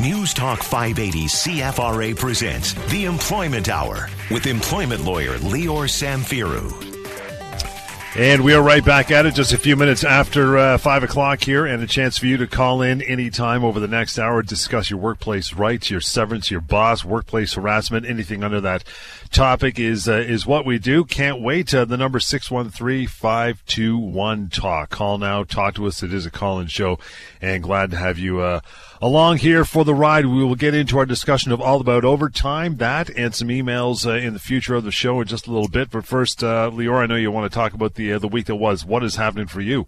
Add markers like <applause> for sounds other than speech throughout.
News Talk 580 CFRA presents The Employment Hour with employment lawyer Lior Samfiru. And we are right back at it just a few minutes after uh, 5 o'clock here, and a chance for you to call in anytime over the next hour, discuss your workplace rights, your severance, your boss, workplace harassment, anything under that topic is uh, is what we do. Can't wait. Uh, the number 613-521-TALK. Call now. Talk to us. It is a call-in show, and glad to have you uh, along here for the ride. We will get into our discussion of all about overtime, that, and some emails uh, in the future of the show in just a little bit. But first, uh, Lior, I know you want to talk about the uh, the week that was. What is happening for you?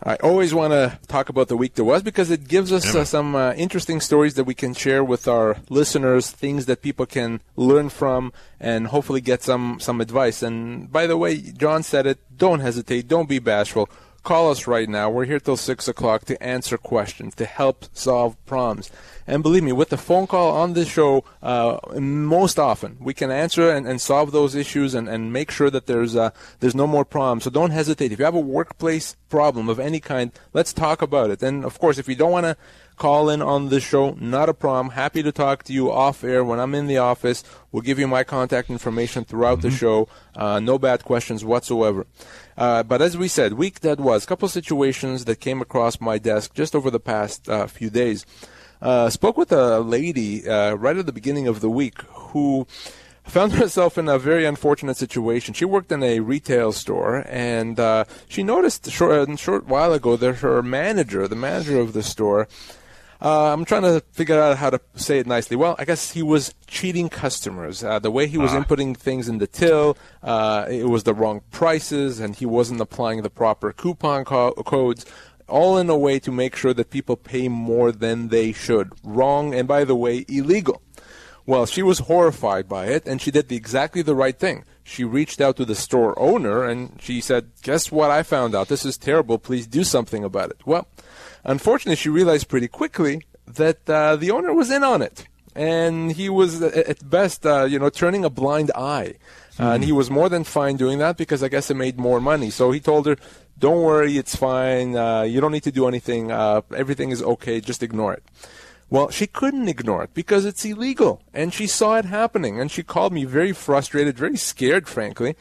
I always want to talk about the week that was because it gives us uh, some uh, interesting stories that we can share with our listeners, things that people can learn from, and hopefully get some some advice. And by the way, John said it. Don't hesitate. Don't be bashful. Call us right now. We're here till 6 o'clock to answer questions, to help solve problems. And believe me, with the phone call on this show, uh, most often we can answer and, and solve those issues and, and make sure that there's uh, there's no more problems. So don't hesitate. If you have a workplace problem of any kind, let's talk about it. And of course, if you don't want to call in on the show, not a problem. Happy to talk to you off air when I'm in the office. We'll give you my contact information throughout mm-hmm. the show. Uh, no bad questions whatsoever. Uh, but as we said, week that was, a couple situations that came across my desk just over the past uh, few days. Uh, spoke with a lady uh, right at the beginning of the week who found <laughs> herself in a very unfortunate situation. She worked in a retail store, and uh, she noticed a short, a short while ago that her manager, the manager of the store, uh, I'm trying to figure out how to say it nicely. Well, I guess he was cheating customers. Uh, the way he was ah. inputting things in the till, uh, it was the wrong prices, and he wasn't applying the proper coupon co- codes. All in a way to make sure that people pay more than they should. Wrong, and by the way, illegal. Well, she was horrified by it, and she did the, exactly the right thing. She reached out to the store owner, and she said, "Guess what? I found out. This is terrible. Please do something about it." Well Unfortunately, she realized pretty quickly that uh, the owner was in on it, and he was at best, uh, you know, turning a blind eye. Mm-hmm. And he was more than fine doing that because I guess it made more money. So he told her, "Don't worry, it's fine. Uh, you don't need to do anything. Uh, everything is okay. Just ignore it." Well, she couldn't ignore it because it's illegal, and she saw it happening. And she called me very frustrated, very scared, frankly,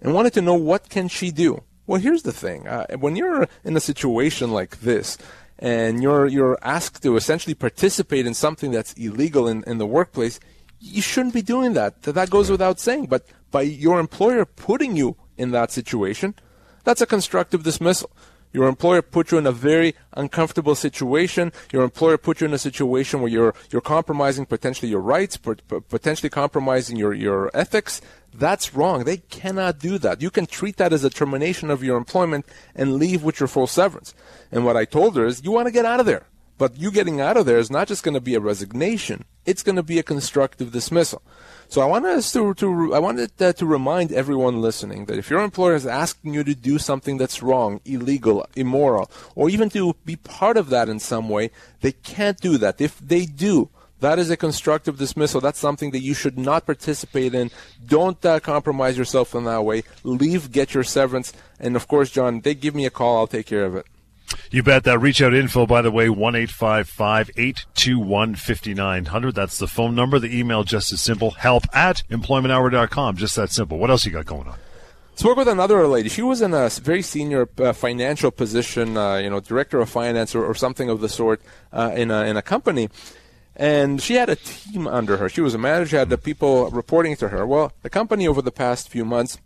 and wanted to know what can she do. Well, here's the thing: uh, when you're in a situation like this, and you're you're asked to essentially participate in something that's illegal in, in the workplace, you shouldn't be doing that. That goes without saying. But by your employer putting you in that situation, that's a constructive dismissal. Your employer put you in a very uncomfortable situation. Your employer put you in a situation where you're you're compromising potentially your rights, potentially compromising your your ethics. That's wrong. They cannot do that. You can treat that as a termination of your employment and leave with your full severance. And what I told her is, you want to get out of there. But you getting out of there is not just going to be a resignation; it's going to be a constructive dismissal. So I wanted us to, to I wanted uh, to remind everyone listening that if your employer is asking you to do something that's wrong, illegal, immoral, or even to be part of that in some way, they can't do that. If they do, that is a constructive dismissal. That's something that you should not participate in. Don't uh, compromise yourself in that way. Leave, get your severance, and of course, John, they give me a call. I'll take care of it. You bet that reach out info, by the way, 1 821 5900. That's the phone number. The email just as simple help at employmenthour.com. Just that simple. What else you got going on? Spoke with another lady. She was in a very senior uh, financial position, uh, you know, director of finance or, or something of the sort uh, in, a, in a company. And she had a team under her. She was a manager, had the people reporting to her. Well, the company over the past few months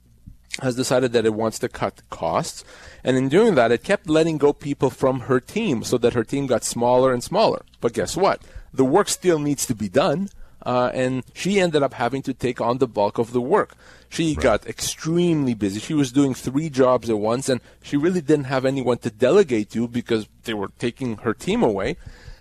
has decided that it wants to cut costs. And in doing that, it kept letting go people from her team so that her team got smaller and smaller. But guess what? The work still needs to be done. Uh, and she ended up having to take on the bulk of the work. She right. got extremely busy. She was doing three jobs at once, and she really didn't have anyone to delegate to because they were taking her team away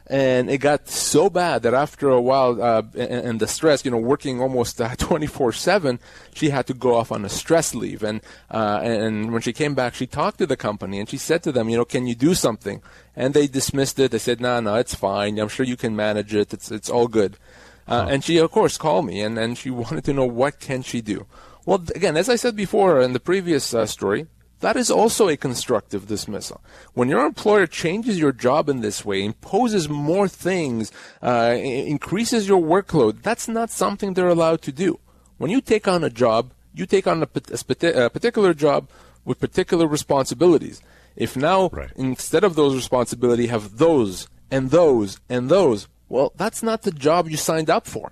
and it got so bad that after a while, uh, and, and, the stress, you know, working almost uh, <laughs> 24 7, she had to go off on a stress leave. And, uh, and when she came back, she talked to the company and she said to them, you know, can you do something? And they dismissed it. They said, no, no, it's fine. I'm sure you can manage it. It's, it's all good. Uh, huh. And she, of course, called me and, and she <laughs> wanted to know what can she do. Well, again, as I said before in the previous uh, story, that is also a constructive dismissal. When your employer changes your job in this way, imposes more things, uh, increases your workload, that's not something they're allowed to do. When you take on a job, you take on a, a particular job with particular responsibilities. If now, right. instead of those responsibilities, have those and those and those, well, that's not the job you signed up for,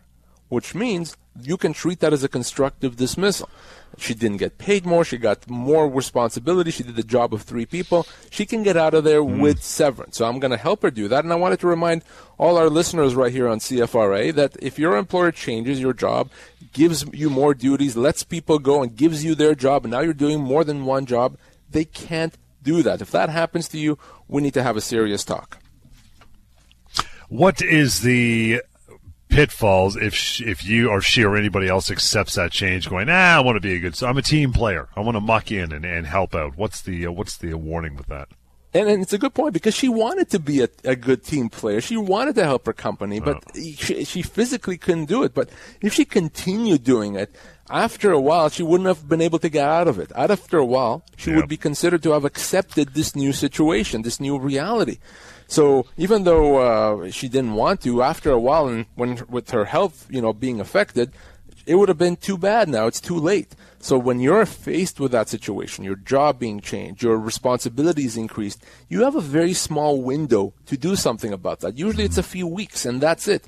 which means you can treat that as a constructive dismissal. She didn't get paid more. She got more responsibility. She did the job of three people. She can get out of there mm. with severance. So I'm going to help her do that. And I wanted to remind all our listeners right here on CFRA that if your employer changes your job, gives you more duties, lets people go, and gives you their job, and now you're doing more than one job, they can't do that. If that happens to you, we need to have a serious talk. What is the pitfalls if she, if you or she or anybody else accepts that change, going, ah, I want to be a good, so I'm a team player. I want to muck in and, and help out. What's the uh, what's the warning with that? And, and, it's a good point because she wanted to be a, a, good team player. She wanted to help her company, but oh. she, she, physically couldn't do it. But if she continued doing it, after a while, she wouldn't have been able to get out of it. After a while, she would be considered to have accepted this new situation, this new reality. So even though uh, she didn't want to, after a while, and when with her health, you know, being affected, it would have been too bad. Now it's too late. So when you're faced with that situation, your job being changed, your responsibilities increased, you have a very small window to do something about that. Usually it's a few weeks, and that's it.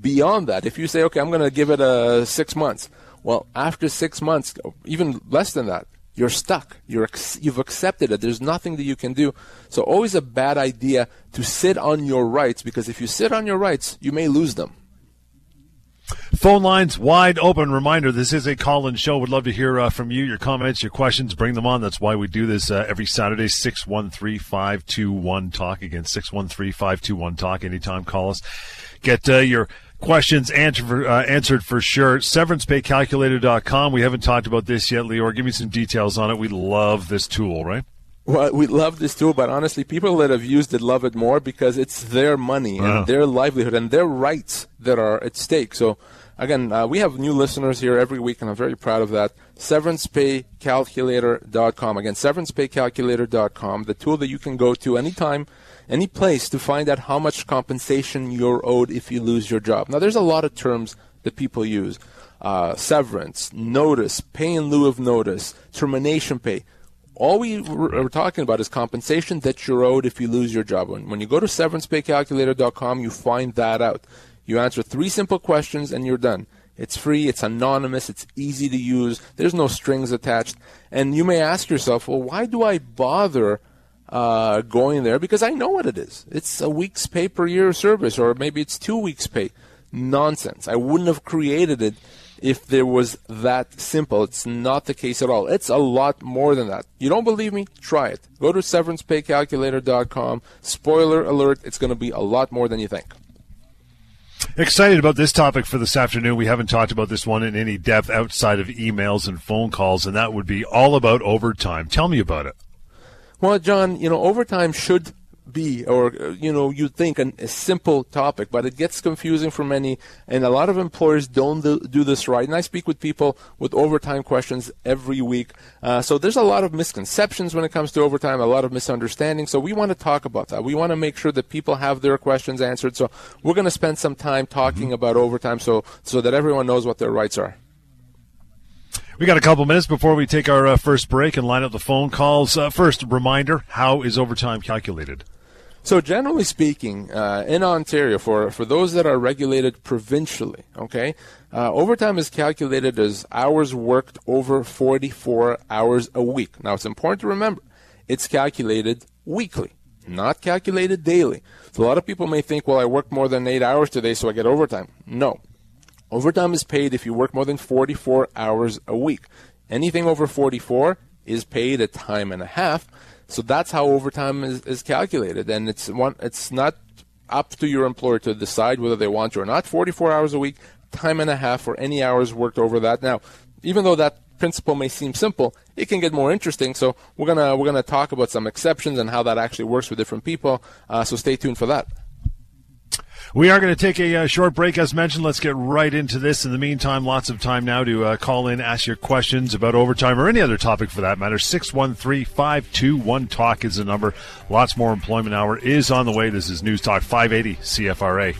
Beyond that, if you say, okay, I'm going to give it a uh, six months, well, after six months, even less than that, you're stuck. You're you've accepted it. There's nothing that you can do. So always a bad idea to sit on your rights because if you sit on your rights, you may lose them. Phone lines wide open. Reminder: This is a call-in show. Would love to hear uh, from you, your comments, your questions. Bring them on. That's why we do this uh, every Saturday. Six one three five two one talk again. Six one three five two one talk. Anytime, call us. Get uh, your questions answered for, uh, answered for sure. SeverancePayCalculator.com. We haven't talked about this yet, Lior. Give me some details on it. We love this tool, right? Well, we love this tool, but honestly, people that have used it love it more because it's their money and uh-huh. their livelihood and their rights that are at stake. So, again, uh, we have new listeners here every week, and I'm very proud of that. SeverancePayCalculator.com. Again, SeverancePayCalculator.com, the tool that you can go to anytime – any place to find out how much compensation you're owed if you lose your job. Now, there's a lot of terms that people use uh, severance, notice, pay in lieu of notice, termination pay. All we are talking about is compensation that you're owed if you lose your job. When, when you go to severancepaycalculator.com, you find that out. You answer three simple questions and you're done. It's free, it's anonymous, it's easy to use, there's no strings attached. And you may ask yourself, well, why do I bother uh, going there because I know what it is. It's a week's pay per year service, or maybe it's two weeks' pay. Nonsense. I wouldn't have created it if there was that simple. It's not the case at all. It's a lot more than that. You don't believe me? Try it. Go to severancepaycalculator.com. Spoiler alert, it's going to be a lot more than you think. Excited about this topic for this afternoon. We haven't talked about this one in any depth outside of emails and phone calls, and that would be all about overtime. Tell me about it. Well, John, you know, overtime should be, or you know, you think an, a simple topic, but it gets confusing for many, and a lot of employers don't do, do this right. And I speak with people with overtime questions every week, uh, so there's a lot of misconceptions when it comes to overtime, a lot of misunderstanding. So we want to talk about that. We want to make sure that people have their questions answered. So we're going to spend some time talking mm-hmm. about overtime, so so that everyone knows what their rights are. We got a couple minutes before we take our uh, first break and line up the phone calls. Uh, first, reminder: how is overtime calculated? So, generally speaking, uh, in Ontario, for for those that are regulated provincially, okay, uh, overtime is calculated as hours worked over 44 hours a week. Now, it's important to remember it's calculated weekly, not calculated daily. So, a lot of people may think, well, I worked more than eight hours today, so I get overtime. No, Overtime is paid if you work more than 44 hours a week. Anything over 44 is paid a time and a half. So that's how overtime is, is calculated. And it's one it's not up to your employer to decide whether they want you or not. 44 hours a week, time and a half for any hours worked over that. Now, even though that principle may seem simple, it can get more interesting. So we're gonna we're gonna talk about some exceptions and how that actually works with different people. Uh, so stay tuned for that. We are going to take a uh, short break, as mentioned. Let's get right into this. In the meantime, lots of time now to uh, call in, ask your questions about overtime or any other topic for that matter. 613 521 Talk is the number. Lots more employment hour is on the way. This is News Talk 580 CFRA.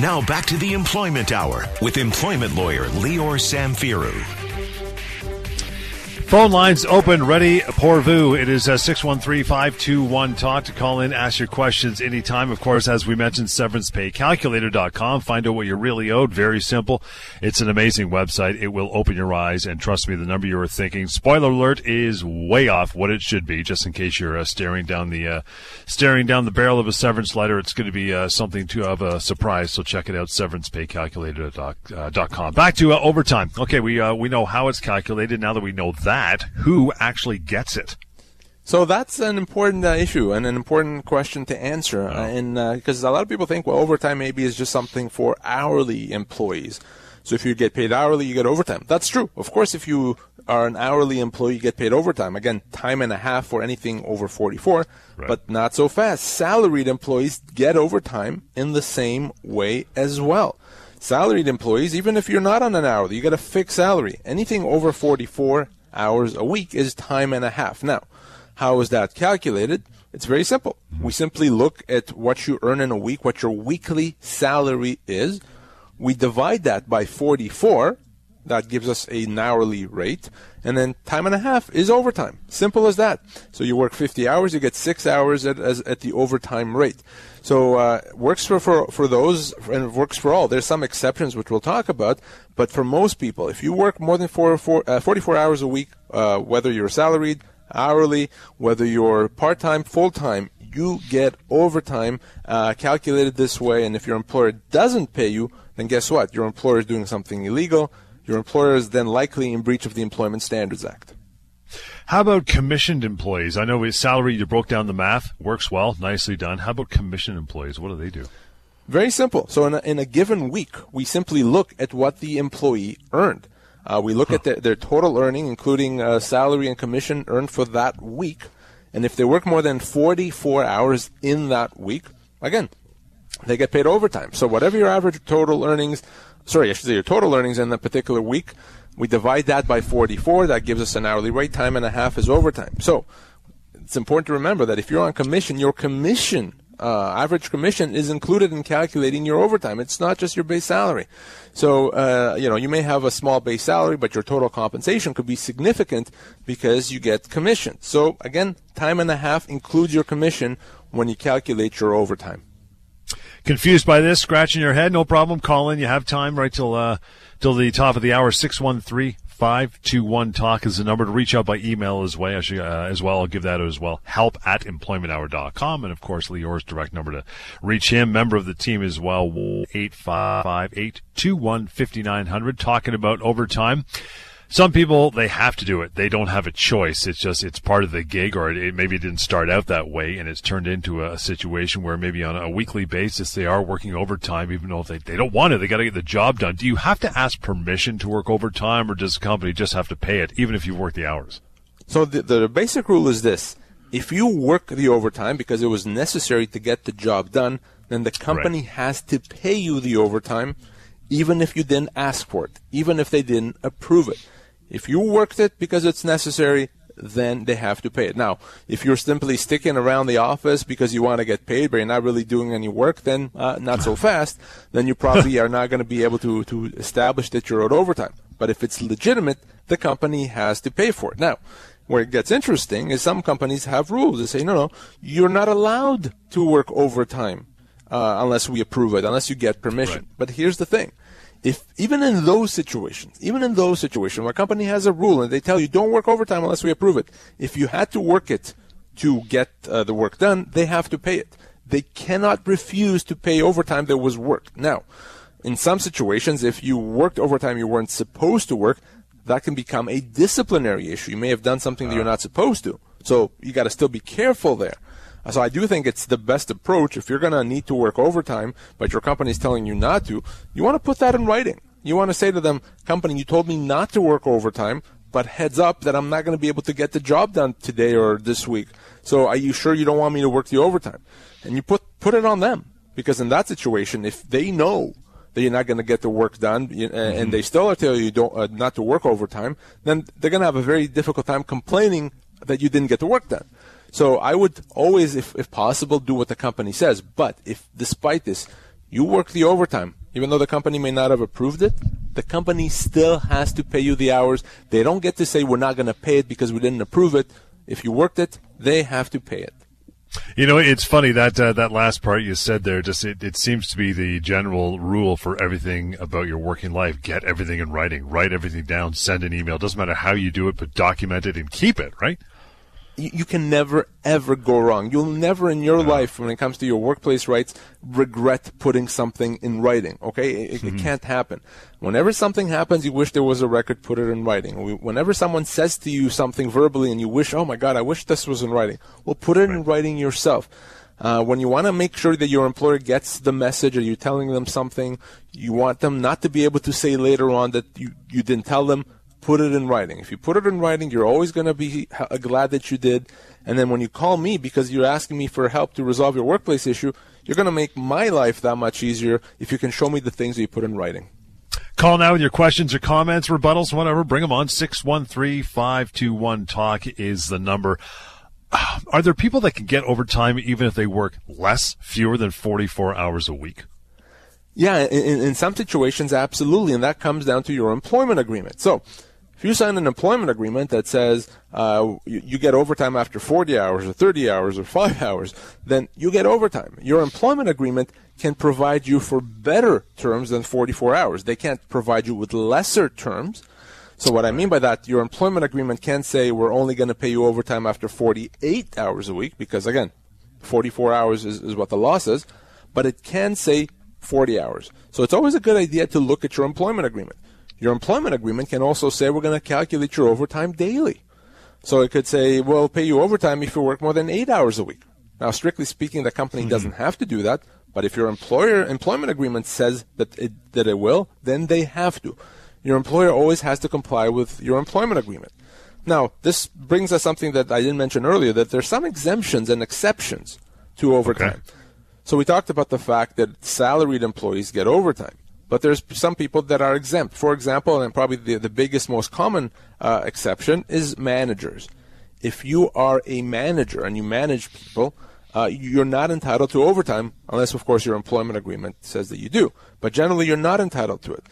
Now back to the Employment Hour with employment lawyer Lior Samfiru. Phone lines open, ready pour vous. It is uh, 613 talk to call in, ask your questions anytime. Of course, as we mentioned, severancepaycalculator.com. Find out what you're really owed. Very simple. It's an amazing website. It will open your eyes, and trust me, the number you were thinking. Spoiler alert is way off what it should be. Just in case you're uh, staring down the uh, staring down the barrel of a severance letter, it's going to be uh, something to have a surprise. So check it out, severancepaycalculator.com. Back to uh, overtime. Okay, we uh, we know how it's calculated. Now that we know that that, who actually gets it? So that's an important uh, issue and an important question to answer. Oh. Uh, and because uh, a lot of people think, well, overtime maybe is just something for hourly employees. So if you get paid hourly, you get overtime. That's true. Of course, if you are an hourly employee, you get paid overtime. Again, time and a half for anything over 44, right. but not so fast. Salaried employees get overtime in the same way as well. Salaried employees, even if you're not on an hourly, you get a fixed salary. Anything over 44 hours a week is time and a half. Now, how is that calculated? It's very simple. We simply look at what you earn in a week, what your weekly salary is. We divide that by 44. That gives us an hourly rate. And then time and a half is overtime. Simple as that. So you work 50 hours, you get six hours at, as, at the overtime rate. So uh, works for, for, for those and works for all. There's some exceptions which we'll talk about, but for most people, if you work more than four, four, uh, 44 hours a week, uh, whether you're salaried, hourly, whether you're part-time, full-time, you get overtime uh, calculated this way. And if your employer doesn't pay you, then guess what? Your employer is doing something illegal. Your employer is then likely in breach of the Employment Standards Act. How about commissioned employees? I know with salary, you broke down the math. Works well. Nicely done. How about commissioned employees? What do they do? Very simple. So in a, in a given week, we simply look at what the employee earned. Uh, we look huh. at their, their, total earning, including uh, salary and commission earned for that week. And if they work more than 44 hours in that week, again, they get paid overtime. So whatever your average total earnings, sorry, I should say your total earnings in that particular week, we divide that by 44. That gives us an hourly rate. Time and a half is overtime. So it's important to remember that if you're on commission, your commission, uh, average commission, is included in calculating your overtime. It's not just your base salary. So, uh, you know, you may have a small base salary, but your total compensation could be significant because you get commission. So, again, time and a half includes your commission when you calculate your overtime. Confused by this? Scratching your head? No problem. Call in. You have time right till uh, till the top of the hour. Six one three five two one talk is the number to reach out by email as well. Uh, as well, I'll give that as well. Help at employmenthour.com. And of course, Lior's direct number to reach him. Member of the team as well. Eight five eight two one fifty nine hundred. Talking about overtime some people they have to do it. They don't have a choice. It's just it's part of the gig, or it, maybe it didn't start out that way, and it's turned into a, situation where maybe on a weekly basis they are working overtime, even though they, they don't want it They got to get the job done. Do you have to ask permission to work overtime, or does the company just have to pay it, even if you've worked the hours? So the, the basic rule is this: if you work the overtime because it was necessary to get the job done, then the company right. has to pay you the overtime, even if you didn't ask for it, even if they didn't approve it. If you worked it because it's necessary, then they have to pay it. Now, if you're simply sticking around the office because you want to get paid, but you're not really doing any work, then uh, not so fast. Then you probably <laughs> are not going to be able to to establish that you're owed overtime. But if it's legitimate, the company has to pay for it. Now, where it gets interesting is some companies have rules. They say, no, no, you're not allowed to work overtime uh, unless we approve it, unless you get permission. Right. But here's the thing if even in those situations, even in those situations where a company has a rule and they tell you don't work overtime unless we approve it, if you had to work it to get uh, the work done, they have to pay it. They cannot refuse to pay overtime that was worked. Now, in some situations, if you worked overtime you weren't supposed to work, that can become a disciplinary issue. You may have done something that you're not supposed to. So you got to still be careful there. So I do think it's the best approach. If you're going to need to work overtime, but your company is telling you not to, you want to put that in writing. You want to say to them, company, you told me not to work overtime, but heads up that I'm not going to be able to get the job done today or this week. So are you sure you don't want me to work the overtime? And you put put it on them because in that situation, if they know that you're not going to get the work done, and mm-hmm. they still are telling you don't uh, not to work overtime, then they're going to have a very difficult time complaining that you didn't get the work done. So I would always, if, if possible, do what the company says. But if despite this, you work the overtime, even though the company may not have approved it, the company still has to pay you the hours. They don't get to say we're not going to pay it because we didn't approve it. If you worked it, they have to pay it. You know, it's funny that uh, that last part you said there. Just it, it seems to be the general rule for everything about your working life. Get everything in writing. Write everything down. Send an email. Doesn't matter how you do it, but document it and keep it. Right you can never ever go wrong. You'll never in your life, when it comes to your workplace rights, regret putting something in writing. Okay, it, mm-hmm. it, can't happen. Whenever something happens, you wish there was a record. Put it in writing. Whenever someone says to you something verbally, and you wish, oh my God, I wish this was in writing. Well, put it right. in writing yourself. Uh, when you want to make sure that your employer gets the message or you're telling them something, you want them not to be able to say later on that you, you didn't tell them put it in writing. If you put it in writing, you're always going to be uh, glad that you did. And then when you call me because you're asking me for help to resolve your workplace issue, you're going to make my life that much easier if you can show me the things that you put in writing. Call now with your questions or comments, rebuttals, whatever. Bring them on. 613 521 Talk is the number. <sighs> Are there people that can get overtime even if they work less, fewer than 44 hours a week? Yeah, in, in some situations, absolutely. And that comes down to your employment agreement. So, if you sign an employment agreement that says uh, you, you, get overtime after 40 hours or 30 hours or 5 <laughs> hours, then you get overtime. Your employment agreement can provide you for better terms than 44 hours. They can't provide you with lesser terms. So what I mean by that, your employment agreement can say we're only going to pay you overtime after 48 hours a week, because again, 44 hours is, is what the law says, but it can say 40 hours. So it's always a good idea to look at your employment agreement. Your employment agreement can also say we're going to calculate your overtime daily. So it could say, we'll pay you overtime if you work more than eight hours a week. Now, strictly speaking, the company mm-hmm. doesn't have to do that, but if your employer employment agreement says that it, that it will, then they have to. Your employer always has to comply with your employment agreement. Now, this brings us something that I didn't mention earlier, that there's some exemptions and exceptions to overtime. Okay. So we talked about the fact that salaried employees get overtime but there's some people that are exempt. For example, and probably the, the biggest, most common uh, exception is managers. If you are a manager and you manage people, uh, you're not entitled to overtime unless, of course, your employment agreement says that you do. But generally, you're not entitled to it.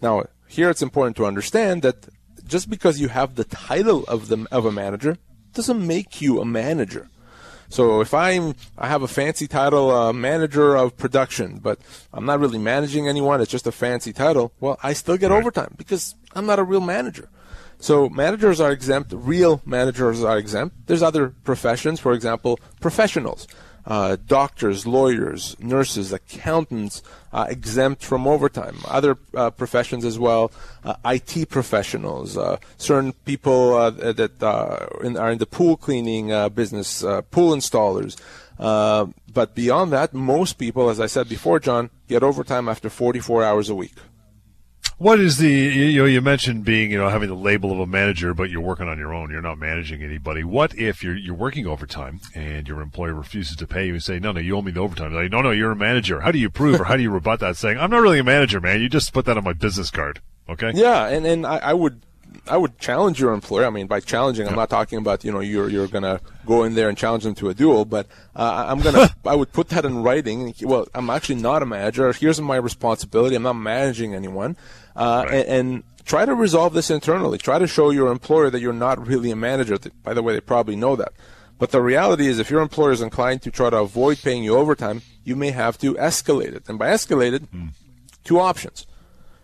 Now, here it's important to understand that just because you have the title of the of a manager doesn't make you a manager. So if I'm, I have a fancy title, uh, manager of production, but I'm not really managing anyone. It's just a fancy title. Well, I still get right. overtime because I'm not a real manager. So managers are exempt. Real managers are exempt. There's other professions, for example, professionals uh, doctors, lawyers, nurses, accountants uh, exempt from overtime. Other uh, professions as well, uh, IT professionals, uh, certain people uh, that in, are in the pool cleaning business, pool installers. but beyond that, most people, as I said before, John, get overtime after 44 hours a week. What is the you know you mentioned being you know having the label of a manager, but you're working on your own. You're not managing anybody. What if you're you're working overtime and your employer refuses to pay you and say no no you owe me the overtime? Like no no you're a manager. How do you prove or how do you rebut that? Saying I'm not really a manager, man. You just put that on my business card. Okay. Yeah, and and I, I would I would challenge your employer. I mean, by challenging, I'm not talking about you know you're you're gonna go in there and challenge them to a duel, but uh, I'm gonna <laughs> I would put that in writing. Well, I'm actually not a manager. Here's my responsibility. I'm not managing anyone uh, right. and, and, try to resolve this internally. Try to show your employer that you're not really a manager. By the way, they probably know that. But the reality is, if your employer is inclined to try to avoid paying you overtime, you may have to escalate it. And by escalated, mm. two options.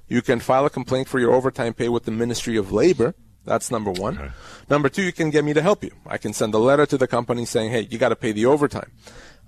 You can file a complaint for your overtime pay with the Ministry of Labor. That's number one. Okay. Number two, you can get me to help you. I can send a letter to the company saying, hey, you got to pay the overtime.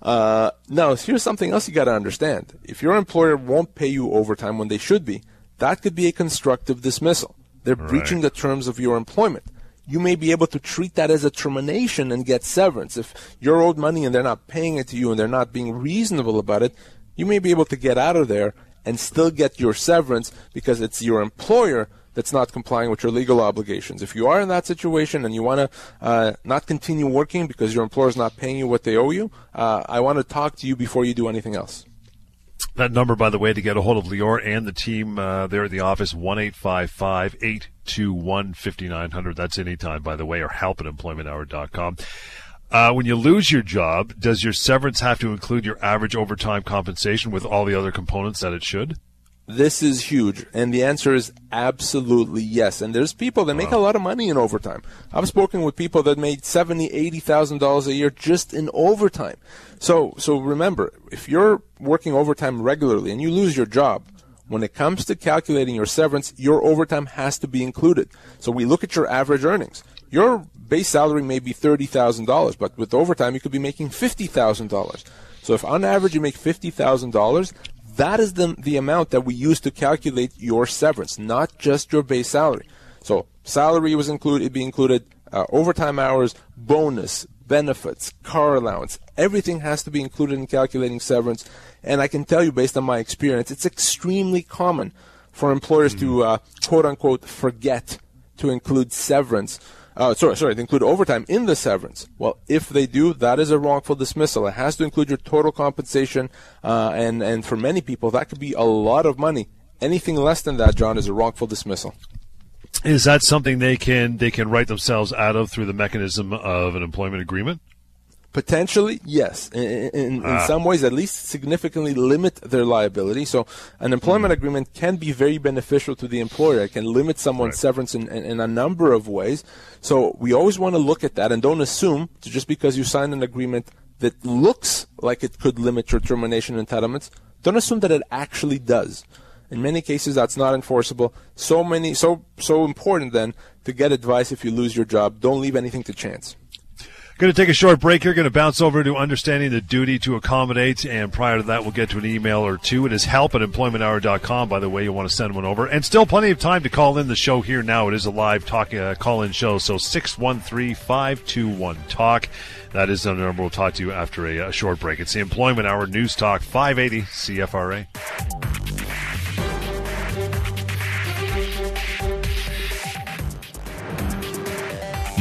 Uh, now, here's something else you got to understand. If your employer won't pay you overtime when they should be, that could be a constructive dismissal. They're right. breaching the terms of your employment. You may be able to treat that as a termination and get severance. If you're owed money and they're not paying it to you and they're not being reasonable about it, you may be able to get out of there and still get your severance because it's your employer that's not complying with your legal obligations. If you are in that situation and you want to uh, not continue working because your employer is not paying you what they owe you, uh, I want to talk to you before you do anything else. That number, by the way, to get a hold of Lior and the team uh, there at the office, one eight five five eight two one fifty nine hundred. That's anytime, by the way, or help at employmenthour.com. Uh, when you lose your job, does your severance have to include your average overtime compensation with all the other components that it should? This is huge. And the answer is absolutely yes. And there's people that make wow. a lot of money in overtime. I've spoken with people that made seventy, eighty thousand dollars a year just in overtime. So so remember, if you're working overtime regularly and you lose your job, when it comes to calculating your severance, your overtime has to be included. So we look at your average earnings. Your base salary may be $30,000, but with overtime you could be making $50,000. So if on average you make $50,000, that is the, the amount that we use to calculate your severance, not just your base salary. So salary was included, it be included, uh, overtime hours, bonus, benefits, car allowance, everything has to be included in calculating severance. And I can tell you, based on my experience, it's extremely common for employers mm-hmm. to uh, quote unquote forget to include severance uh, sorry, sorry, to include overtime in the severance. Well, if they do, that is a wrongful dismissal. It has to include your total compensation, uh, and and for many people, that could be a lot of money. Anything less than that, John, is a wrongful dismissal. Is that something they can they can write themselves out of through the mechanism of an employment agreement? Potentially, yes. In, in, ah. in, some ways, at least significantly limit their liability. So, an employment mm. agreement can be very beneficial to the employer. It can limit someone's right. severance in, in, in, a number of ways. So, we always want to look at that and don't assume just because you sign an agreement that looks like it could limit your termination entitlements, don't assume that it actually does. In many cases, that's not enforceable. So many, so so important then to get advice if you lose your job. Don't leave anything to chance. Going to take a short break here. Going to bounce over to understanding the duty to accommodate. And prior to that, we'll get to an email or two. It is help at employmenthour.com, by the way. You want to send one over. And still plenty of time to call in the show here now. It is a live talk, uh, call in show. So 613 521 Talk. That is the number we'll talk to you after a, a short break. It's the Employment Hour News Talk 580 CFRA.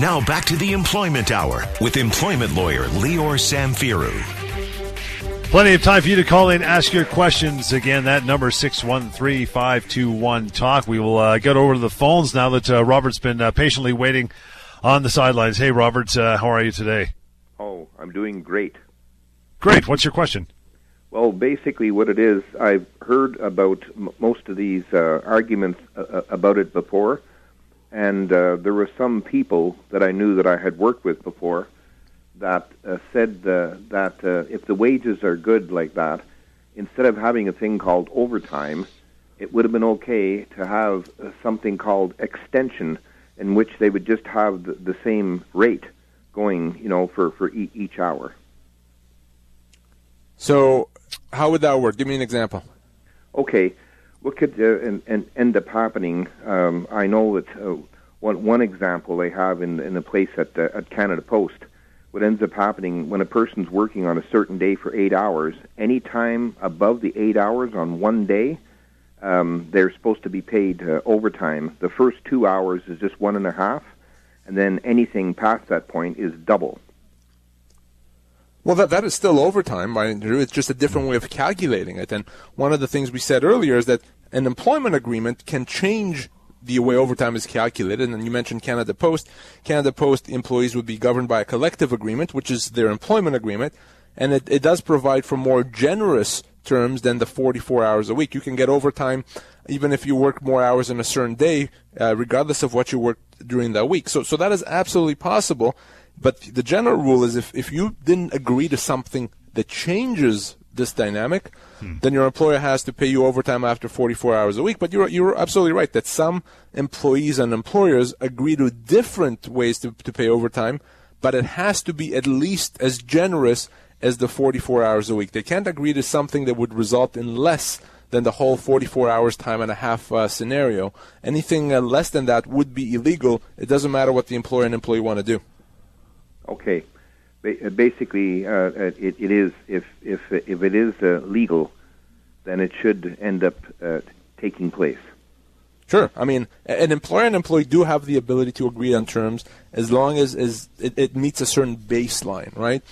Now back to the Employment Hour with employment lawyer Lior Samfiru. Plenty of time for you to call in, ask your questions. Again, that number 613-521-TALK. We will uh, get over to the phones now that uh, Robert's been uh, patiently waiting on the sidelines. Hey, Robert, uh, how are you today? Oh, I'm doing great. Great. What's your question? Well, basically, what it is, I've heard about m- most of these uh, arguments uh, about it before and uh, there were some people that I knew that I had worked with before that uh, said uh, that uh, if the wages are good like that, instead of having a thing called overtime, it would have been okay to have uh, something called extension, in which they would just have the, the same rate going, you know, for for e- each hour. So, how would that work? Give me an example. Okay what could uh, and, and end up happening? Um, I know that uh, one one example they have in in a place at uh, at Canada Post. What ends up happening when a person's working on a certain day for eight hours, any time above the eight hours on one day, um, they're supposed to be paid uh, overtime. The first two hours is just one and a half, and then anything past that point is double. Well, that, that is still overtime? It's just a different way of calculating it. And one of the things we said earlier is that an employment agreement can change the way overtime is calculated. And you mentioned Canada Post. Canada Post employees would be governed by a collective agreement, which is their employment agreement. And it, it does provide for more generous terms than the 44 hours a week. You can get overtime even if you work more hours in a certain day, uh, regardless of what you work during that week. So, so that is absolutely possible. But the general rule is if, if you didn't agree to something that changes this dynamic, hmm. then your employer has to pay you overtime after 44 hours a week. But you're, you're absolutely right that some employees and employers agree to different ways to, to pay overtime, but it has to be at least as generous as the 44 hours a week. They can't agree to something that would result in less than the whole 44 hours time and a half uh, scenario. Anything uh, less than that would be illegal. It doesn't matter what the employer and employee want to do. Okay. Uh, basically, uh, uh, it, it is if if if it is uh, legal, then it should end up uh, taking place. Sure. I mean, an employer and employee do have the ability to agree on terms as long as, as it, it meets a certain baseline, right?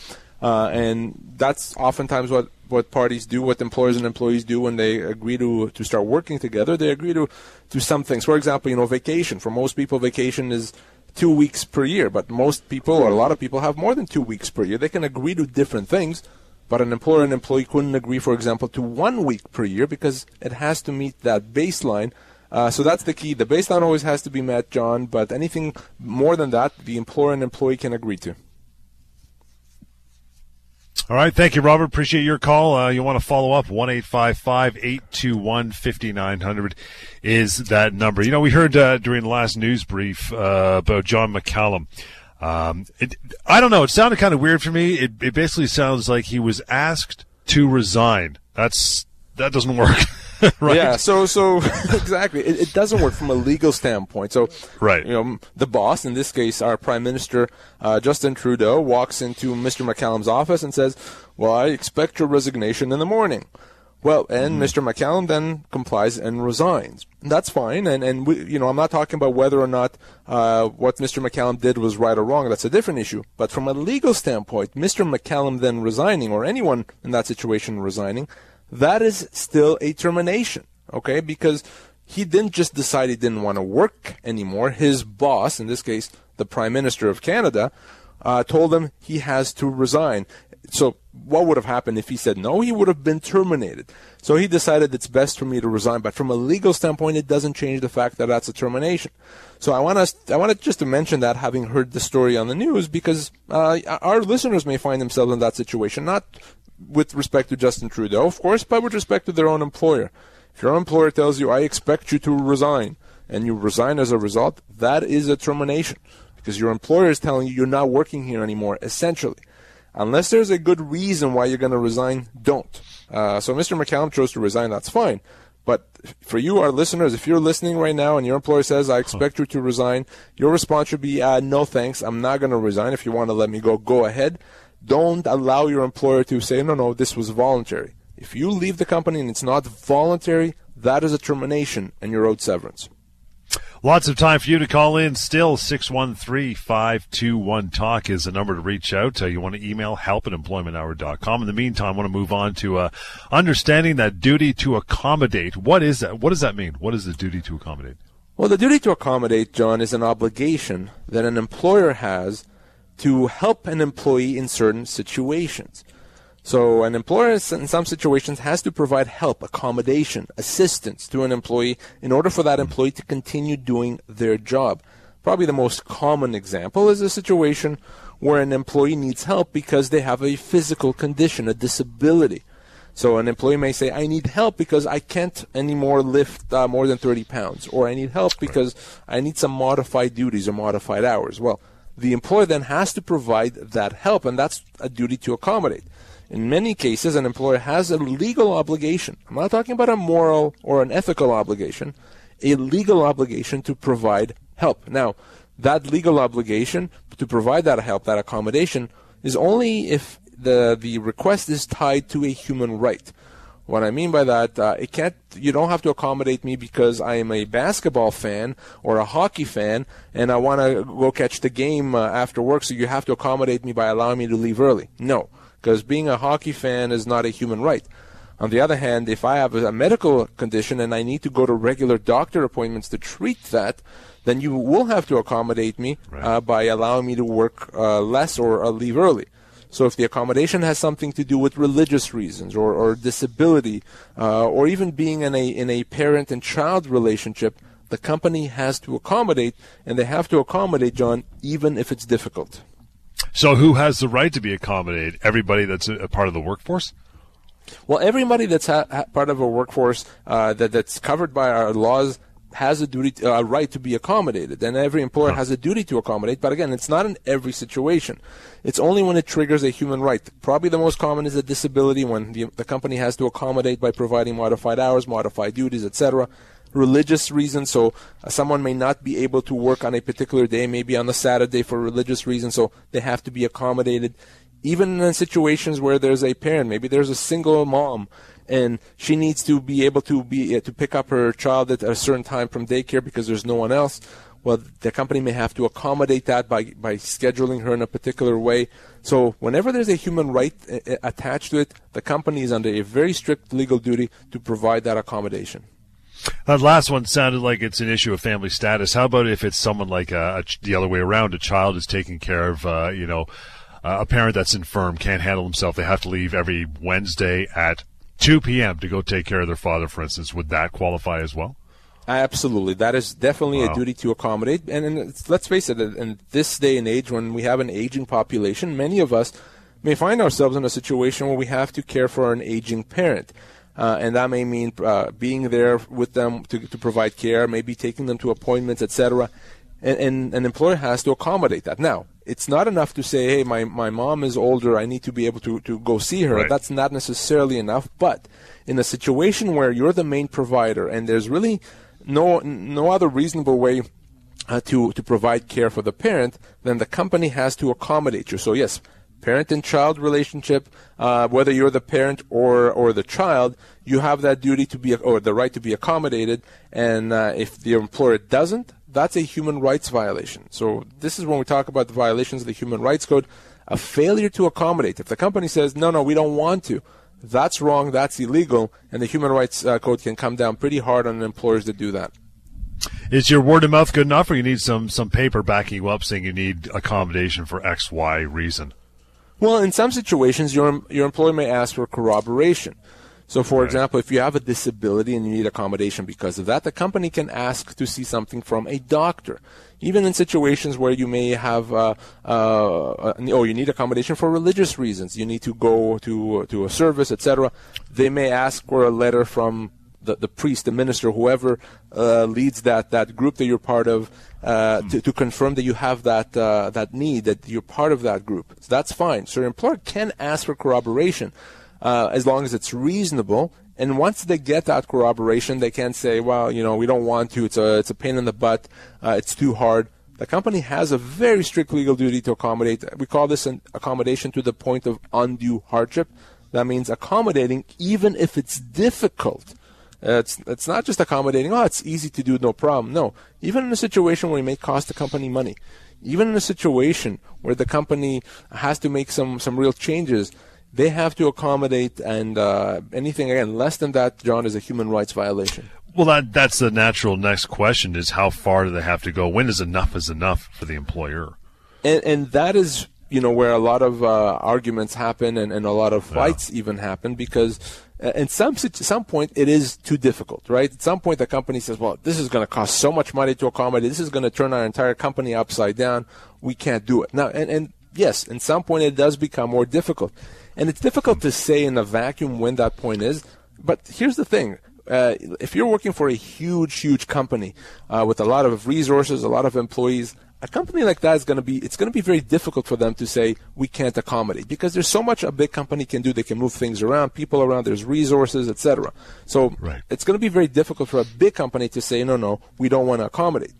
Uh, and that's oftentimes what, what parties do, what employers and employees do when they agree to, to start working together. They agree to, to some things. For example, you know, vacation. For most people, vacation is two weeks per year, but most people, or a lot of people, have more than two weeks per year. They can agree to different things, but an employer and employee couldn't agree, for example, to one week per year because it has to meet that baseline. Uh, so that's the key. The baseline always has to be met, John, but anything more than that, the employer and employee can agree to. All right. Thank you, Robert. Appreciate your call. Uh, you want to follow up? 1 821 5900 is that number. You know, we heard uh, during the last news brief uh, about John McCallum. Um, it, I don't know. It sounded kind of weird for me. It, it basically sounds like he was asked to resign. That's that doesn't work. <laughs> <laughs> right? Yeah. So so <laughs> exactly, it, it, doesn't work from a legal standpoint. So right, you know, the boss in this case, our prime minister uh, Justin Trudeau, walks into Mr. McCallum's office and says, "Well, I expect your resignation in the morning." Well, and mm-hmm. Mr. McCallum then complies and resigns. That's fine, and and we, you know I'm not talking about whether or not uh, what Mr. McCallum did was right or wrong. That's a different issue. But from a legal standpoint, Mr. McCallum then resigning, or anyone in that situation resigning, that is still a termination, okay? Because he didn't just decide he didn't want to work anymore. His boss, in this case, the Prime Minister of Canada, uh, told him he has to resign. So, what would have happened if he said no? He would have been terminated. So he decided it's best for me to resign. But from a legal standpoint, it doesn't change the fact that that's a termination. So I want us, I wanted just to mention that, having heard the story on the news, because uh, our listeners may find themselves in that situation, not with respect to Justin Trudeau, of course, but with respect to their own employer. If your employer tells you, I expect you to resign, and you resign as a result, that is a termination because your employer is telling you you're not working here anymore, essentially. Unless there's a good reason why you're going to resign, don't. Uh, so Mr. McCallum chose to resign, that's fine. But for you, our listeners, if you're listening right now and your employer says, I expect you to resign, your response should be, uh, no thanks, I'm not going to resign. If you want to let me go, go ahead. Don't allow your employer to say, no, no, this was voluntary. If you leave the company and it's not voluntary, that is a termination and you're owed severance. Lots of time for you to call in. Still, 613-521-TALK is the number to reach out. Uh, you want to email help at employmenthour.com. In the meantime, I want to move on to uh, understanding that duty to accommodate. What is that? What does that mean? What is the duty to accommodate? Well, the duty to accommodate, John, is an obligation that an employer has – to help an employee in certain situations. So an employer in some situations has to provide help, accommodation, assistance to an employee in order for that employee to continue doing their job. Probably the most common example is a situation where an employee needs help because they have a physical condition, a disability. So an employee may say, I need help because I can't anymore lift uh, more than 30 pounds, or I need help because I need some modified duties or modified hours. Well, the employer then has to provide that help, and that's a duty to accommodate. In many cases, an employer has a legal obligation. I'm not talking about a moral or an ethical obligation, a legal obligation to provide help. Now, that legal obligation to provide that help, that accommodation, is only if the, the request is tied to a human right. What I mean by that, uh, it can't. You don't have to accommodate me because I am a basketball fan or a hockey fan, and I want to go catch the game uh, after work. So you have to accommodate me by allowing me to leave early. No, because being a hockey fan is not a human right. On the other hand, if I have a medical condition and I need to go to regular doctor appointments to treat that, then you will have to accommodate me right. uh, by allowing me to work uh, less or uh, leave early. So if the accommodation has something to do with religious reasons or, or disability uh, or even being in a, in a parent and child relationship, the company has to accommodate, and they have to accommodate, John, even if it's difficult. So who has the right to be accommodated? Everybody that's a, part of the workforce? Well, everybody that's ha- ha- part of a workforce uh, that, that's covered by our laws has a duty, a uh, right to be accommodated, and every employer has a duty to accommodate. But again, it's not in every situation. It's only when it triggers a human right. Probably the most common is a disability when the, the company has to accommodate by providing modified hours, modified duties, etc. Religious reasons, so uh, someone may not be able to work on a particular day, maybe on a Saturday for religious reasons, so they have to be accommodated. Even in situations where there's a parent, maybe there's a single mom and she needs to be able to be uh, to pick up her child at a certain time from daycare because there's no one else. Well, the company may have to accommodate that by by scheduling her in a particular way. So whenever there's a human right uh, uh, attached to it, the company is under a very strict legal duty to provide that accommodation. That last one sounded like it's an issue of family status. How about if it's someone like a, a, the other way around? A child is taken care of, uh, you know, a parent that's infirm can't handle himself. They have to leave every Wednesday at 2 p.m. to go take care of their father, for instance. Would that qualify as well? Absolutely, that is definitely wow. a duty to accommodate. And, and let's face it, in this day and age, when we have an aging population, many of us may find ourselves in a situation where we have to care for an aging parent. Uh, and that may mean uh, being there with them to, to provide care, maybe taking them to appointments, etc. And, and an employer has to accommodate that. Now, it's not enough to say, hey, my, my mom is older, I need to be able to, to go see her. Right. That's not necessarily enough. But in a situation where you're the main provider and there's really no, no other reasonable way uh, to, to provide care for the parent, then the company has to accommodate you. So, yes, parent and child relationship, uh, whether you're the parent or or the child, you have that duty to be or the right to be accommodated. And uh, if the employer doesn't, that's a human rights violation. So this is when we talk about the violations of the Human Rights Code. A failure to accommodate. If the company says no, no, we don't want to, that's wrong. That's illegal, and the Human Rights uh, Code can come down pretty hard on employers that do that. Is your word of mouth good enough, or you need some some paper backing you up saying you need accommodation for X Y reason? Well, in some situations, your your employer may ask for corroboration. So, for right. example, if you have a disability and you need accommodation because of that, the company can ask to see something from a doctor. Even in situations where you may have, uh, uh, oh, you need accommodation for religious reasons, you need to go to to a service, etc. They may ask for a letter from the, the priest, the minister, whoever uh, leads that, that group that you're part of, uh, to, to confirm that you have that uh, that need, that you're part of that group. So that's fine. So your employer can ask for corroboration uh, as long as it's reasonable. And once they get that corroboration, they can say, "Well, you know, we don't want to. It's a it's a pain in the butt. Uh, it's too hard." The company has a very strict legal duty to accommodate. We call this an accommodation to the point of undue hardship. That means accommodating even if it's difficult uh, it's it's not just accommodating. Oh, it's easy to do, no problem. No, even in a situation where it may cost the company money, even in a situation where the company has to make some some real changes, they have to accommodate. And uh, anything again less than that, John, is a human rights violation. Well, that that's the natural next question: is how far do they have to go? When is enough is enough for the employer? And and that is you know where a lot of uh, arguments happen and, and a lot of fights yeah. even happen because at some some point it is too difficult, right? At some point the company says, "Well, this is going to cost so much money to accommodate. This is going to turn our entire company upside down. We can't do it." Now, and, and yes, at some point it does become more difficult, and it's difficult to say in a vacuum when that point is. But here's the thing: uh, if you're working for a huge, huge company uh, with a lot of resources, a lot of employees, a company like that is going to be it's going to be very difficult for them to say we can't accommodate because there's so much a big company can do they can move things around people around there's resources etc so right. it's going to be very difficult for a big company to say no no we don't want to accommodate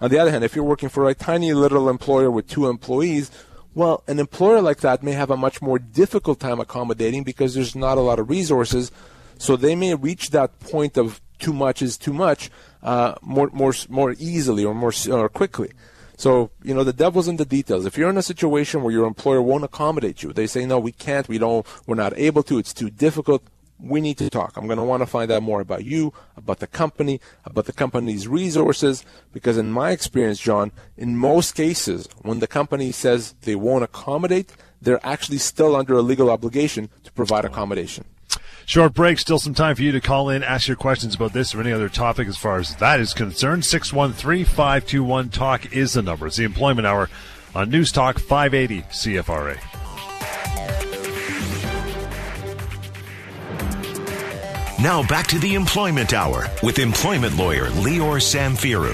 on the other hand if you're working for a tiny little employer with two employees well an employer like that may have a much more difficult time accommodating because there's not a lot of resources so they may reach that point of too much is too much uh, more more more easily or more or quickly. So, you know, the devil's in the details. If you're in a situation where your employer won't accommodate you, they say, no, we can't, we don't, we're not able to, it's too difficult, we need to talk. I'm going to want to find out more about you, about the company, about the company's resources, because in my experience, John, in most cases, when the company says they won't accommodate, they're actually still under a legal obligation to provide accommodation. Short break, still some time for you to call in, ask your questions about this or any other topic as far as that is concerned. 613 521 Talk is the number. It's the Employment Hour on News Talk 580 CFRA. Now back to the Employment Hour with employment lawyer Lior Samfiru.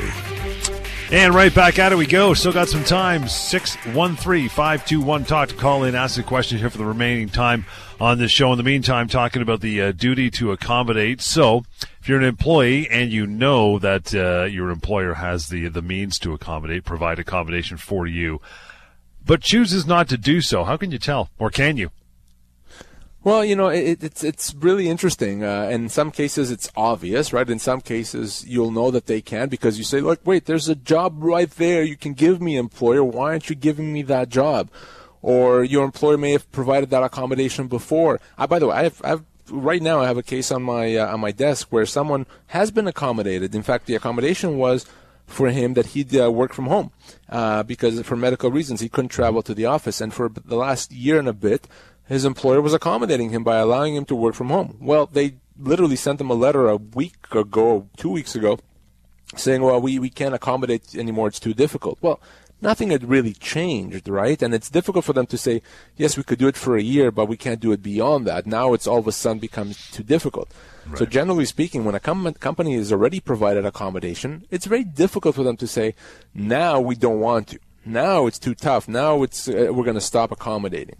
And right back at it we go. Still got some time. 613 521 Talk to call in, ask a question here for the remaining time on this show. In the meantime, talking about the uh, duty to accommodate. So, if you're an employee and you know that uh, your employer has the, the means to accommodate, provide accommodation for you, but chooses not to do so, how can you tell? Or can you? Well, you know, it, it's it's really interesting. Uh, in some cases, it's obvious, right? In some cases, you'll know that they can because you say, "Look, wait, there's a job right there. You can give me, employer. Why aren't you giving me that job?" Or your employer may have provided that accommodation before. I, by the way, I have, I have right now I have a case on my uh, on my desk where someone has been accommodated. In fact, the accommodation was for him that he'd uh, work from home uh, because for medical reasons he couldn't travel to the office. And for the last year and a bit, his employer was accommodating him by allowing him to work from home. Well, they literally sent him a letter a week ago, two weeks ago, saying, well, we, we can't accommodate anymore. It's too difficult. Well, nothing had really changed, right? And it's difficult for them to say, yes, we could do it for a year, but we can't do it beyond that. Now it's all of a sudden becomes too difficult. Right. So generally speaking, when a com- company has already provided accommodation, it's very difficult for them to say, now we don't want to. Now it's too tough. Now it's uh, we're going to stop accommodating.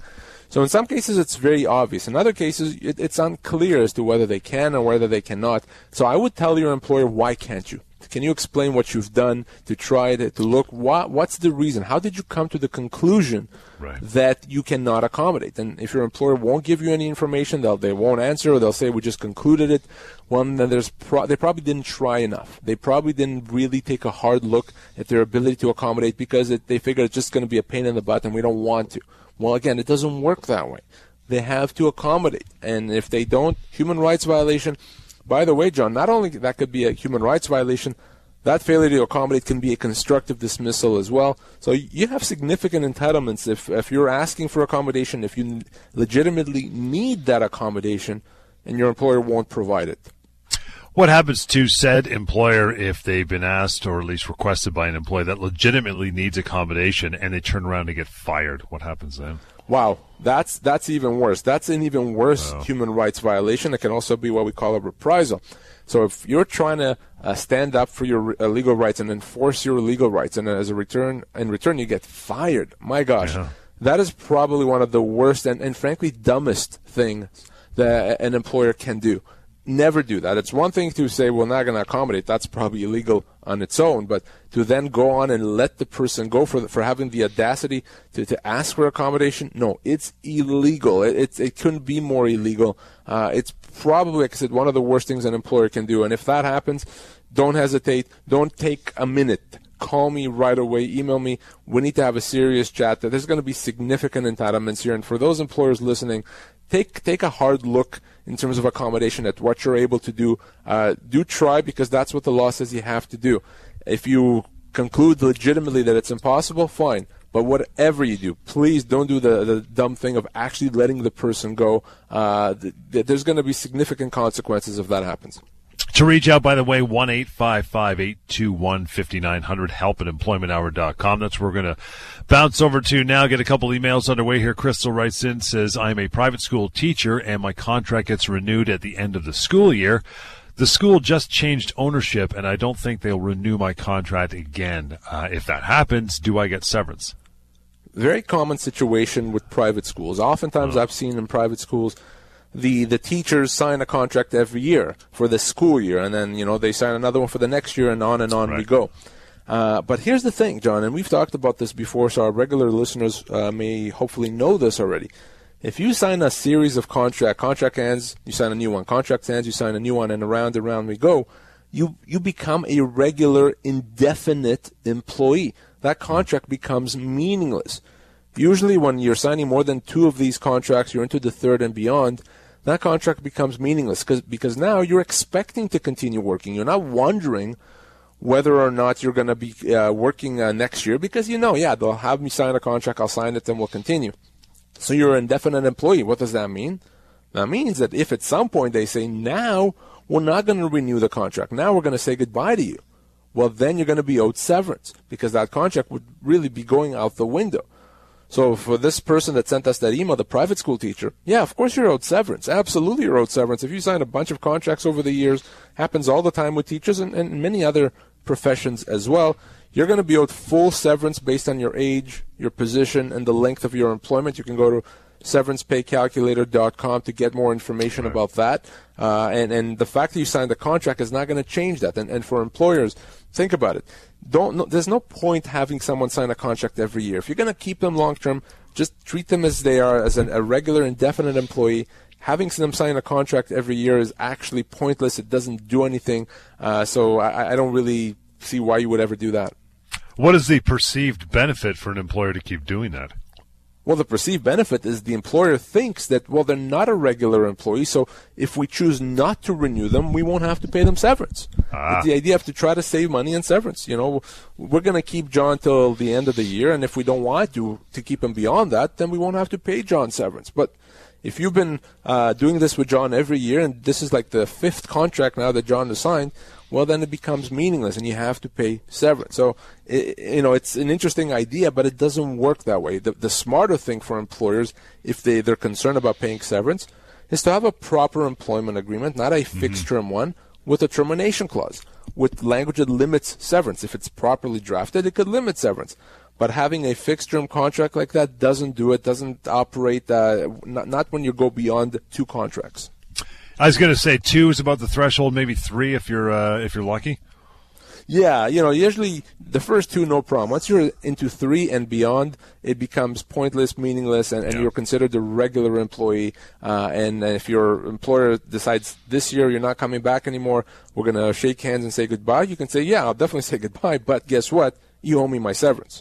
So in some cases it's very obvious. In other cases it, it's unclear as to whether they can or whether they cannot. So I would tell your employer, why can't you? Can you explain what you've done to try to, to look what what's the reason? How did you come to the conclusion right. that you cannot accommodate? And if your employer won't give you any information, they'll they won't answer, or they'll say we just concluded it. Well, then there's pro- they probably didn't try enough. They probably didn't really take a hard look at their ability to accommodate because it, they figured it's just going to be a pain in the butt and we don't want to. Well, again, it doesn't work that way. They have to accommodate, and if they don't, human rights violation by the way, John, not only that could be a human rights violation, that failure to accommodate can be a constructive dismissal as well. So you have significant entitlements if, if you're asking for accommodation, if you legitimately need that accommodation, and your employer won't provide it. What happens to said employer if they've been asked or at least requested by an employee that legitimately needs accommodation and they turn around and get fired? What happens then? Wow, that's that's even worse. That's an even worse wow. human rights violation. It can also be what we call a reprisal. So if you're trying to uh, stand up for your uh, legal rights and enforce your legal rights, and as a return, in return, you get fired. My gosh, yeah. that is probably one of the worst and, and frankly dumbest things that an employer can do never do that. It's one thing to say we're not going to accommodate. That's probably illegal on its own. But to then go on and let the person go for the, for having the audacity to, to ask for accommodation, no, it's illegal. It, it, it couldn't be more illegal. Uh, it's probably, like I said, one of the worst things an employer can do. And if that happens, don't hesitate. Don't take a minute. Call me right away. Email me. We need to have a serious chat. That There's going to be significant entitlements here. And for those employers listening, take take a hard look in terms of accommodation at what you're able to do. Uh, do try because that's what the law says you have to do. If you conclude legitimately that it's impossible, fine. But whatever you do, please don't do the, the dumb thing of actually letting the person go. Uh, th- th- there's going to be significant consequences if that happens. To reach out, by the way, 1 821 5900, help at employmenthour.com. That's where we're going to bounce over to now. Get a couple emails underway here. Crystal writes in, says, I'm a private school teacher and my contract gets renewed at the end of the school year. The school just changed ownership and I don't think they'll renew my contract again. Uh, if that happens, do I get severance? Very common situation with private schools. Oftentimes, uh-huh. I've seen in private schools, the the teachers sign a contract every year for the school year, and then you know they sign another one for the next year, and on and on right. we go. Uh, but here's the thing, John, and we've talked about this before, so our regular listeners uh, may hopefully know this already. If you sign a series of contract, contract ends, you sign a new one, contract ends, you sign a new one, and around and around we go. You you become a regular, indefinite employee. That contract becomes meaningless. Usually, when you're signing more than two of these contracts, you're into the third and beyond that contract becomes meaningless because now you're expecting to continue working. You're not wondering whether or not you're going to be uh, working uh, next year because you know, yeah, they'll have me sign a contract, I'll sign it, then we'll continue. So you're an indefinite employee. What does that mean? That means that if at some point they say, now we're not going to renew the contract, now we're going to say goodbye to you, well, then you're going to be owed severance because that contract would really be going out the window. So for this person that sent us that email, the private school teacher, yeah, of course you're owed severance. Absolutely you're owed severance. If you sign a bunch of contracts over the years, happens all the time with teachers and, and many other professions as well, you're going to be owed full severance based on your age, your position, and the length of your employment. You can go to severancepaycalculator.com to get more information right. about that. Uh, and, and the fact that you signed the contract is not going to change that. And, and for employers, think about it don't no, there's no point having someone sign a contract every year. If you're going to keep them long term, just treat them as they are, as an, a regular indefinite employee. having them sign a contract every year is actually pointless. It doesn't do anything. Uh, so I, I don't really see why you would ever do that. What is the perceived benefit for an employer to keep doing that? Well, the perceived benefit is the employer thinks that, well, they're not a regular employee, so if we choose not to renew them, we won't have to pay them severance. Ah. It's the idea of to try to save money in severance. You know, we're going to keep John till the end of the year, and if we don't want to, to keep him beyond that, then we won't have to pay John severance. But if you've been uh, doing this with John every year, and this is like the fifth contract now that John has signed, well, then it becomes meaningless and you have to pay severance. So, it, you know, it's an interesting idea, but it doesn't work that way. The, the smarter thing for employers, if they, they're concerned about paying severance, is to have a proper employment agreement, not a mm-hmm. fixed term one, with a termination clause, with language that limits severance. If it's properly drafted, it could limit severance. But having a fixed term contract like that doesn't do it, doesn't operate, uh, not, not when you go beyond two contracts. I was going to say two is about the threshold, maybe three if you're uh, if you're lucky. Yeah, you know, usually the first two, no problem. Once you're into three and beyond, it becomes pointless, meaningless, and, and yeah. you're considered a regular employee. Uh, and if your employer decides this year you're not coming back anymore, we're going to shake hands and say goodbye, you can say, yeah, I'll definitely <laughs> say goodbye, but guess what? You owe me my severance.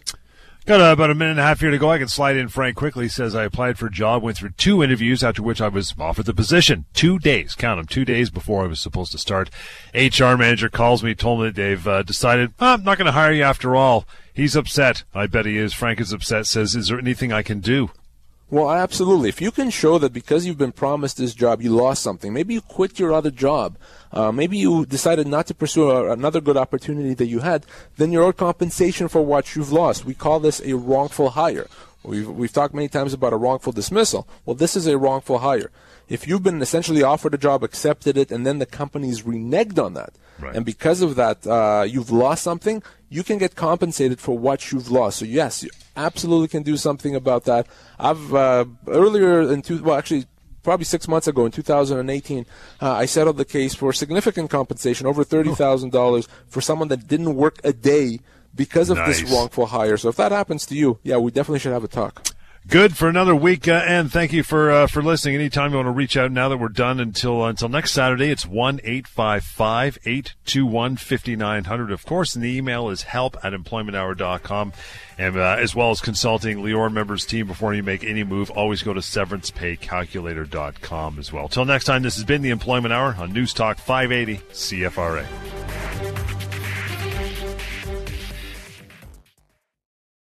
Got about a minute and a half here to go. I can slide in. Frank quickly says I applied for a job, went through two interviews, after which I was offered the position. Two days, count them, two days before I was supposed to start. HR manager calls me, told me that they've uh, decided oh, I'm not going to hire you after all. He's upset. I bet he is. Frank is upset. Says, "Is there anything I can do?" Well, absolutely. If you can show that because you've been promised this job, you lost something. Maybe you quit your other job. Uh, maybe you decided not to pursue a, another good opportunity that you had. Then you're owed compensation for what you've lost. We call this a wrongful hire. We've, we've talked many times about a wrongful dismissal. Well, this is a wrongful hire. If you've been essentially offered a job, accepted it, and then the company's reneged on that, right. and because of that, uh, you've lost something, you can get compensated for what you've lost. So yes, you absolutely can do something about that. I've uh, earlier in two, well actually probably six months ago in 2018, uh, I settled the case for significant compensation, over thirty thousand dollars for someone that didn't work a day because of nice. this wrongful hire. So if that happens to you, yeah, we definitely should have a talk. Good for another week, uh, and thank you for uh, for listening. Anytime you want to reach out, now that we're done until uh, until next Saturday, it's one eight five five eight two one fifty nine hundred. Of course, and the email is help at employmenthour.com. And uh, as well as consulting Lior members team before you make any move, always go to severancepaycalculator.com as well. Till next time, this has been the Employment Hour on News Talk 580 CFRA.